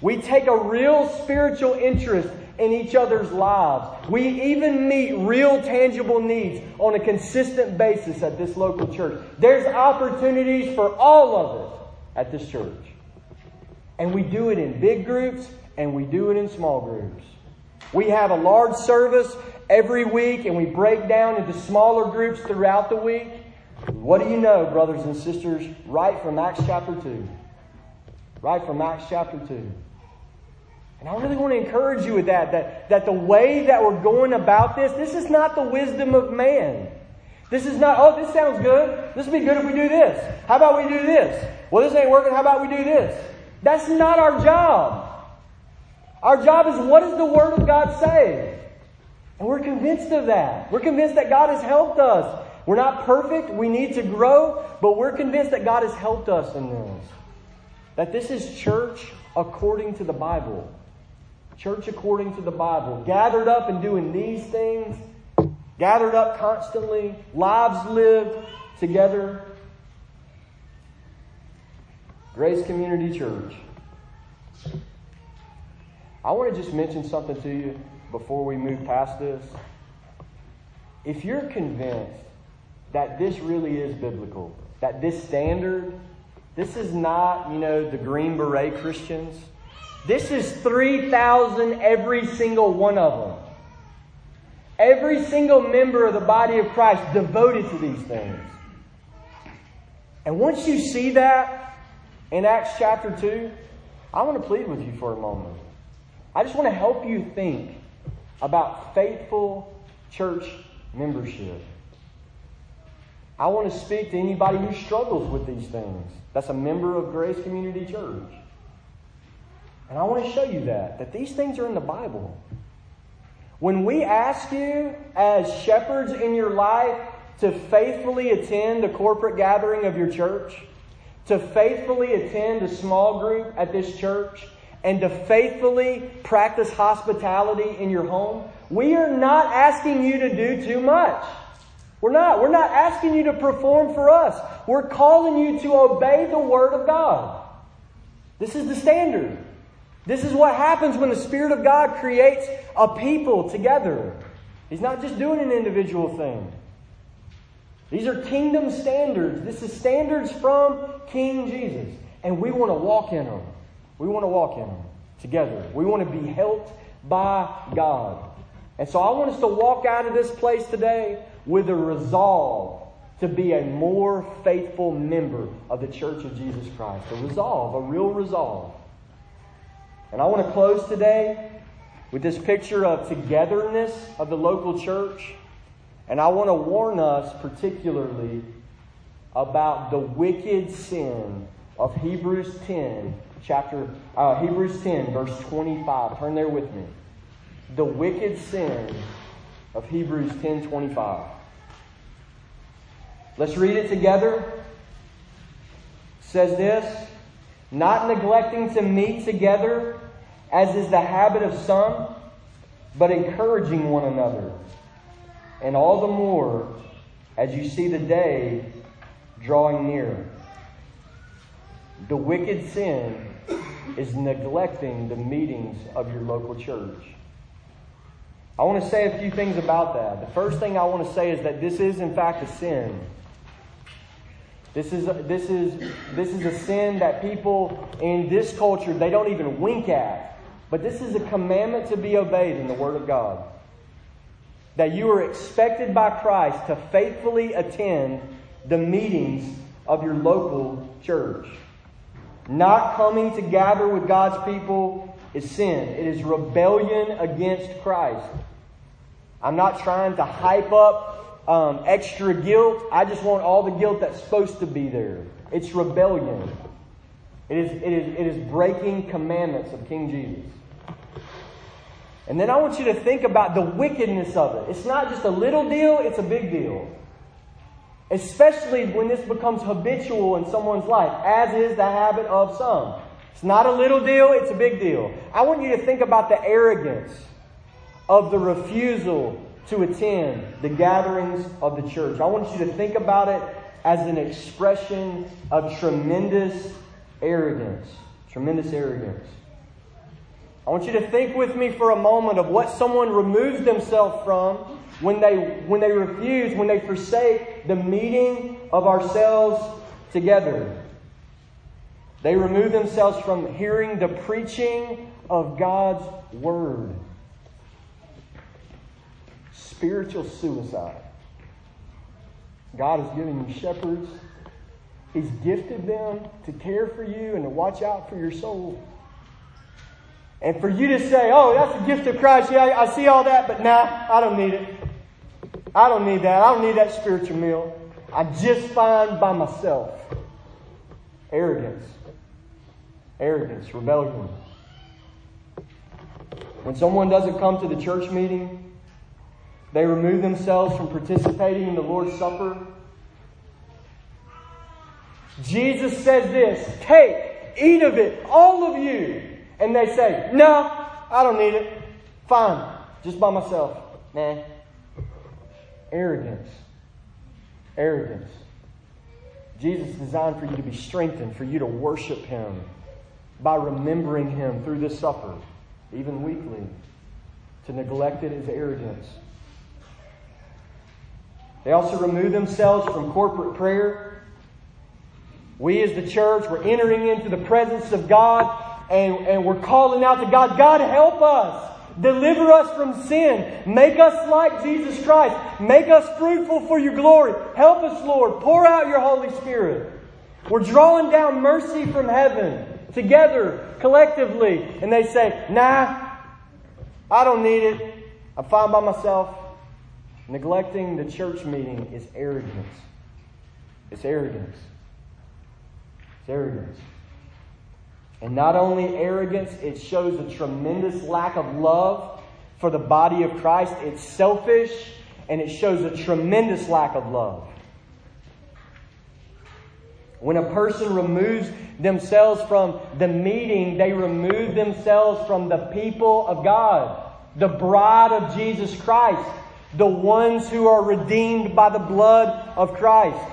We take a real spiritual interest in each other's lives. We even meet real tangible needs on a consistent basis at this local church. There's opportunities for all of us at this church. And we do it in big groups and we do it in small groups. We have a large service every week and we break down into smaller groups throughout the week. What do you know, brothers and sisters, right from Acts chapter 2? Right from Acts chapter 2. And I really want to encourage you with that, that, that the way that we're going about this, this is not the wisdom of man. This is not, oh, this sounds good. This would be good if we do this. How about we do this? Well, this ain't working. How about we do this? That's not our job. Our job is what does the Word of God say? And we're convinced of that. We're convinced that God has helped us. We're not perfect. We need to grow, but we're convinced that God has helped us in this. That this is church according to the Bible. Church according to the Bible. Gathered up and doing these things. Gathered up constantly. Lives lived together? Grace Community Church. I want to just mention something to you before we move past this. If you're convinced that this really is biblical, that this standard, this is not, you know, the Green Beret Christians. This is 3,000 every single one of them. Every single member of the body of Christ devoted to these things. And once you see that in Acts chapter 2, I want to plead with you for a moment. I just want to help you think about faithful church membership. I want to speak to anybody who struggles with these things. That's a member of Grace Community Church. And I want to show you that, that these things are in the Bible. When we ask you, as shepherds in your life, to faithfully attend a corporate gathering of your church, to faithfully attend a small group at this church, and to faithfully practice hospitality in your home, we are not asking you to do too much. We're not. We're not asking you to perform for us. We're calling you to obey the Word of God. This is the standard. This is what happens when the Spirit of God creates a people together. He's not just doing an individual thing. These are kingdom standards. This is standards from King Jesus. And we want to walk in them. We want to walk in them together. We want to be helped by God. And so I want us to walk out of this place today with a resolve to be a more faithful member of the Church of Jesus Christ. A resolve, a real resolve. And I want to close today with this picture of togetherness of the local church. And I want to warn us particularly about the wicked sin of Hebrews 10, chapter uh, Hebrews 10, verse 25. Turn there with me. The wicked sin of Hebrews 10, 25. Let's read it together. It says this not neglecting to meet together, as is the habit of some, but encouraging one another. And all the more as you see the day drawing near. The wicked sin is neglecting the meetings of your local church. I want to say a few things about that. The first thing I want to say is that this is, in fact, a sin. This is, this, is, this is a sin that people in this culture, they don't even wink at. But this is a commandment to be obeyed in the Word of God. That you are expected by Christ to faithfully attend the meetings of your local church. Not coming to gather with God's people is sin. It is rebellion against Christ. I'm not trying to hype up um, extra guilt. I just want all the guilt that's supposed to be there. It's rebellion. It is, it is, it is breaking commandments of King Jesus. And then I want you to think about the wickedness of it. It's not just a little deal, it's a big deal. Especially when this becomes habitual in someone's life, as is the habit of some. It's not a little deal, it's a big deal. I want you to think about the arrogance of the refusal to attend the gatherings of the church. I want you to think about it as an expression of tremendous arrogance. Tremendous arrogance. I want you to think with me for a moment of what someone removes themselves from when they, when they refuse, when they forsake the meeting of ourselves together. They remove themselves from hearing the preaching of God's Word spiritual suicide. God has given you shepherds. He's gifted them to care for you and to watch out for your soul. And for you to say, oh, that's a gift of Christ. Yeah, I see all that, but nah, I don't need it. I don't need that. I don't need that spiritual meal. I'm just fine by myself. Arrogance. Arrogance, rebellion. When someone doesn't come to the church meeting, they remove themselves from participating in the Lord's Supper. Jesus says this Take, eat of it, all of you. And they say, No, I don't need it. Fine, just by myself. Nah. Arrogance. Arrogance. Jesus designed for you to be strengthened, for you to worship Him by remembering Him through this supper, even weekly. To neglect it is arrogance. They also remove themselves from corporate prayer. We as the church, we're entering into the presence of God and, and we're calling out to God, God, help us. Deliver us from sin. Make us like Jesus Christ. Make us fruitful for your glory. Help us, Lord. Pour out your Holy Spirit. We're drawing down mercy from heaven together, collectively. And they say, Nah, I don't need it. I'm fine by myself. Neglecting the church meeting is arrogance. It's arrogance. It's arrogance. And not only arrogance, it shows a tremendous lack of love for the body of Christ. It's selfish and it shows a tremendous lack of love. When a person removes themselves from the meeting, they remove themselves from the people of God, the bride of Jesus Christ, the ones who are redeemed by the blood of Christ.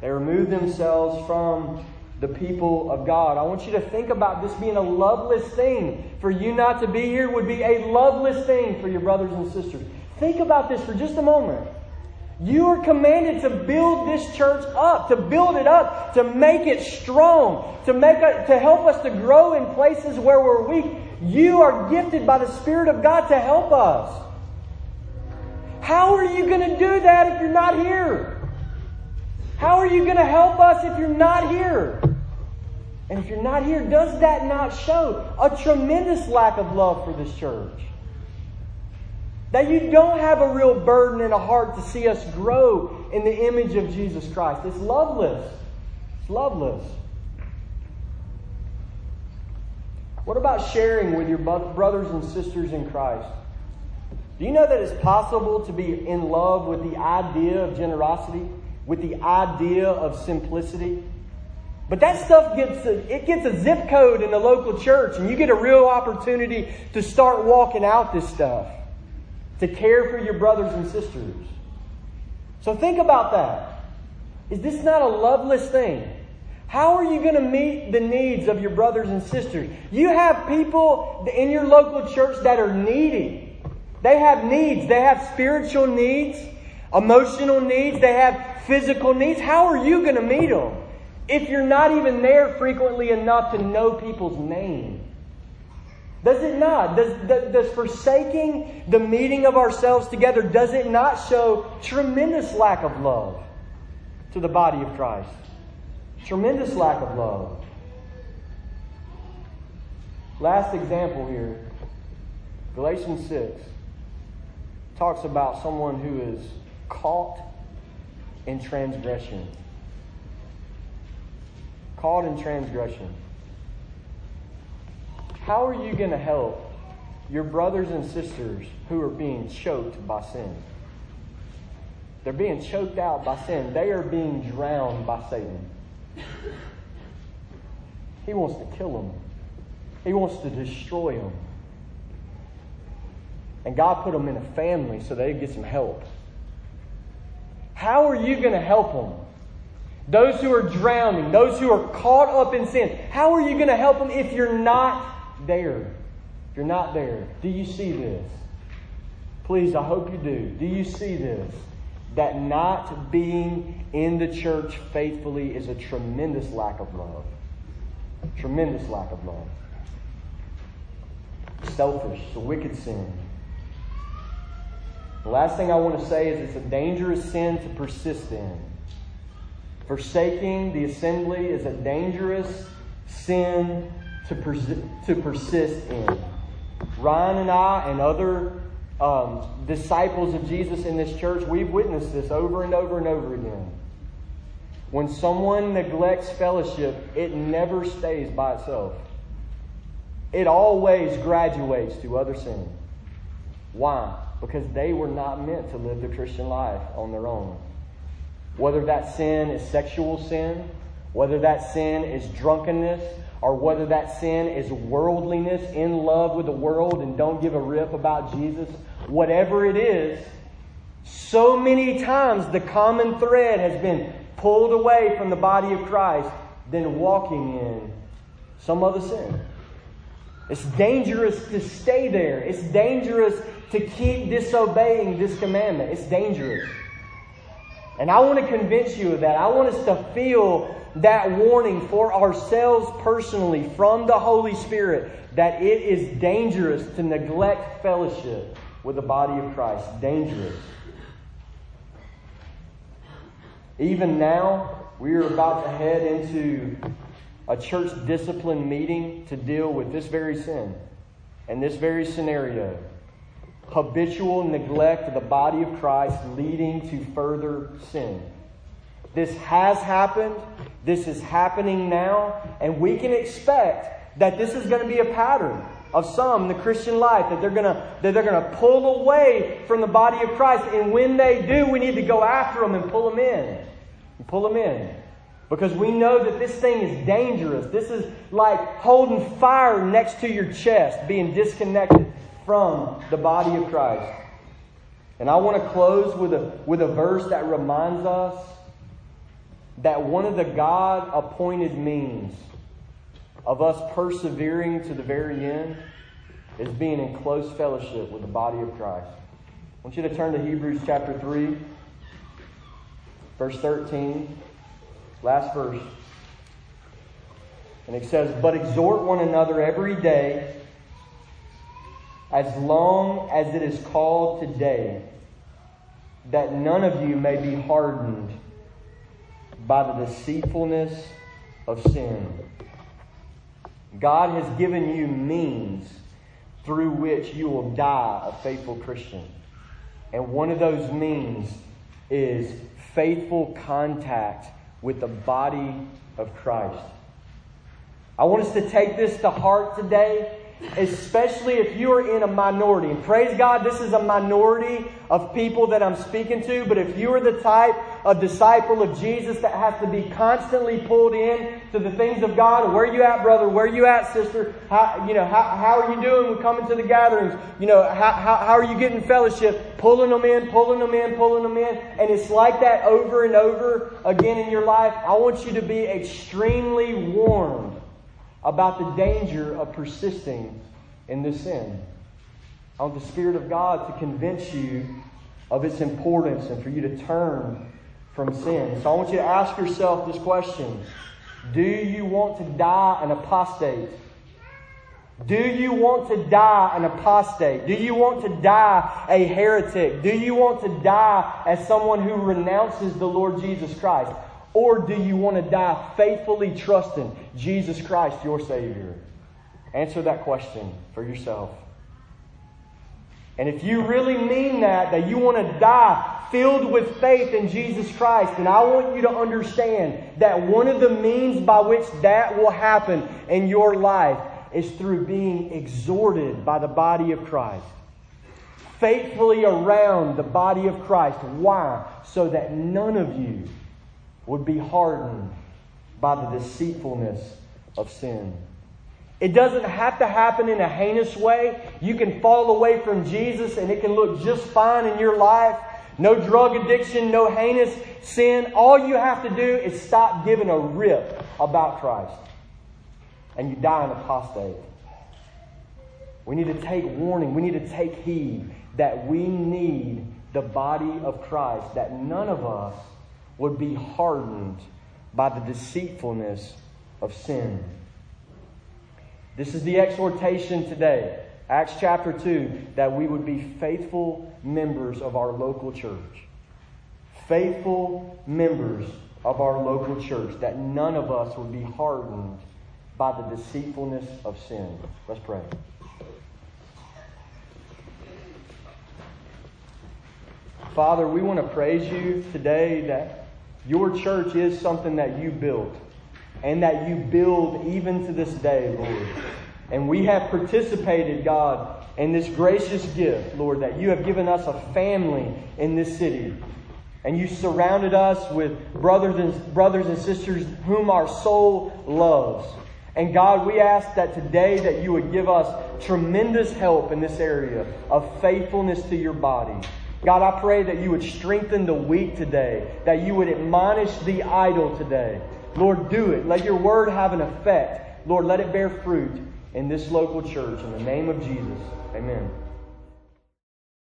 They remove themselves from the people of God. I want you to think about this being a loveless thing. For you not to be here would be a loveless thing for your brothers and sisters. Think about this for just a moment. You are commanded to build this church up, to build it up, to make it strong, to make it, to help us to grow in places where we're weak. You are gifted by the Spirit of God to help us. How are you going to do that if you're not here? How are you going to help us if you're not here? And if you're not here, does that not show a tremendous lack of love for this church? That you don't have a real burden and a heart to see us grow in the image of Jesus Christ. It's loveless. It's loveless. What about sharing with your brothers and sisters in Christ? Do you know that it's possible to be in love with the idea of generosity? With the idea of simplicity. But that stuff gets a, it gets a zip code in the local church, and you get a real opportunity to start walking out this stuff, to care for your brothers and sisters. So think about that. Is this not a loveless thing? How are you going to meet the needs of your brothers and sisters? You have people in your local church that are needy. They have needs. They have spiritual needs, emotional needs. They have physical needs, how are you going to meet them if you're not even there frequently enough to know people's name? Does it not? Does, does forsaking the meeting of ourselves together, does it not show tremendous lack of love to the body of Christ? Tremendous lack of love. Last example here Galatians 6 talks about someone who is caught in transgression. Caught in transgression. How are you going to help your brothers and sisters who are being choked by sin? They're being choked out by sin. They are being drowned by Satan. He wants to kill them. He wants to destroy them. And God put them in a family so they get some help. How are you going to help them? Those who are drowning, those who are caught up in sin, how are you going to help them if you're not there? If you're not there. Do you see this? Please, I hope you do. Do you see this? That not being in the church faithfully is a tremendous lack of love. Tremendous lack of love. Selfish, a wicked sin. The last thing I want to say is it's a dangerous sin to persist in. Forsaking the assembly is a dangerous sin to, to persist in. Ryan and I and other um, disciples of Jesus in this church, we've witnessed this over and over and over again. When someone neglects fellowship, it never stays by itself. It always graduates to other sin. Why? Because they were not meant to live the Christian life on their own. Whether that sin is sexual sin, whether that sin is drunkenness, or whether that sin is worldliness, in love with the world and don't give a rip about Jesus, whatever it is, so many times the common thread has been pulled away from the body of Christ than walking in some other sin. It's dangerous to stay there. It's dangerous to keep disobeying this commandment. It's dangerous. And I want to convince you of that. I want us to feel that warning for ourselves personally from the Holy Spirit that it is dangerous to neglect fellowship with the body of Christ. Dangerous. Even now, we are about to head into a church discipline meeting to deal with this very sin and this very scenario habitual neglect of the body of Christ leading to further sin. This has happened. This is happening now. And we can expect that this is going to be a pattern of some in the Christian life that they're going to that they're going to pull away from the body of Christ and when they do we need to go after them and pull them in. Pull them in. Because we know that this thing is dangerous. This is like holding fire next to your chest, being disconnected from the body of Christ. And I want to close with a, with a verse that reminds us that one of the God appointed means of us persevering to the very end is being in close fellowship with the body of Christ. I want you to turn to Hebrews chapter 3, verse 13, last verse. And it says, But exhort one another every day as long as it is called today, that none of you may be hardened by the deceitfulness of sin. God has given you means through which you will die a faithful Christian. And one of those means is faithful contact with the body of Christ. I want us to take this to heart today especially if you are in a minority. And praise God, this is a minority of people that I'm speaking to, but if you are the type of disciple of Jesus that has to be constantly pulled in to the things of God, where are you at, brother? Where are you at, sister? How, you know, how, how are you doing with coming to the gatherings? You know, how, how, how are you getting fellowship? Pulling them in, pulling them in, pulling them in. And it's like that over and over again in your life. I want you to be extremely warned about the danger of persisting in this sin. I want the Spirit of God to convince you of its importance and for you to turn from sin. So I want you to ask yourself this question Do you want to die an apostate? Do you want to die an apostate? Do you want to die a heretic? Do you want to die as someone who renounces the Lord Jesus Christ? Or do you want to die faithfully trusting Jesus Christ, your Savior? Answer that question for yourself. And if you really mean that, that you want to die filled with faith in Jesus Christ, then I want you to understand that one of the means by which that will happen in your life is through being exhorted by the body of Christ. Faithfully around the body of Christ. Why? So that none of you would be hardened by the deceitfulness of sin. It doesn't have to happen in a heinous way. You can fall away from Jesus and it can look just fine in your life. No drug addiction, no heinous sin. All you have to do is stop giving a rip about Christ. And you die an apostate. We need to take warning. We need to take heed that we need the body of Christ, that none of us would be hardened by the deceitfulness of sin. This is the exhortation today, Acts chapter 2, that we would be faithful members of our local church. Faithful members of our local church, that none of us would be hardened by the deceitfulness of sin. Let's pray. Father, we want to praise you today that your church is something that you built and that you build even to this day, Lord. And we have participated, God, in this gracious gift, Lord, that you have given us a family in this city. And you surrounded us with brothers and brothers and sisters whom our soul loves. And God, we ask that today that you would give us tremendous help in this area of faithfulness to your body. God, I pray that you would strengthen the weak today, that you would admonish the idle today. Lord, do it. Let your word have an effect. Lord, let it bear fruit in this local church. In the name of Jesus, amen.